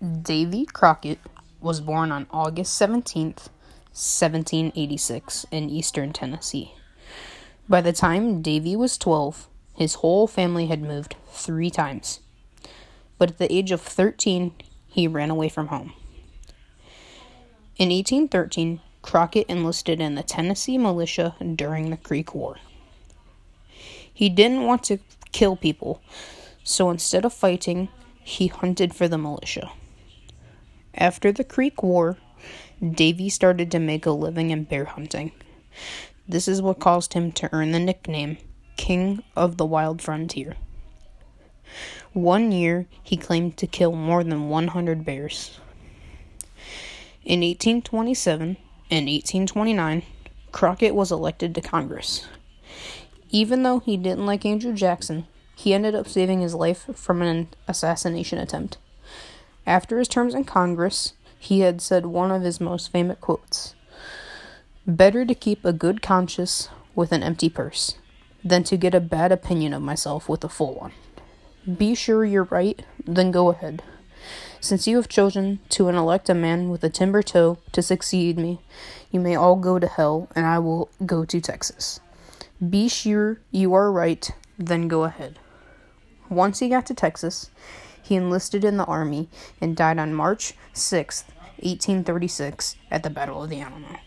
Davy Crockett was born on August 17th, 1786, in eastern Tennessee. By the time Davy was 12, his whole family had moved three times. But at the age of 13, he ran away from home. In 1813, Crockett enlisted in the Tennessee militia during the Creek War. He didn't want to kill people, so instead of fighting, he hunted for the militia. After the Creek War, Davy started to make a living in bear hunting. This is what caused him to earn the nickname King of the Wild Frontier. One year, he claimed to kill more than 100 bears. In 1827 and 1829, Crockett was elected to Congress. Even though he didn't like Andrew Jackson, he ended up saving his life from an assassination attempt. After his terms in Congress, he had said one of his most famous quotes Better to keep a good conscience with an empty purse than to get a bad opinion of myself with a full one. Be sure you're right, then go ahead. Since you have chosen to elect a man with a timber toe to succeed me, you may all go to hell, and I will go to Texas. Be sure you are right, then go ahead. Once he got to Texas, he enlisted in the army and died on March 6, 1836, at the Battle of the Alamo.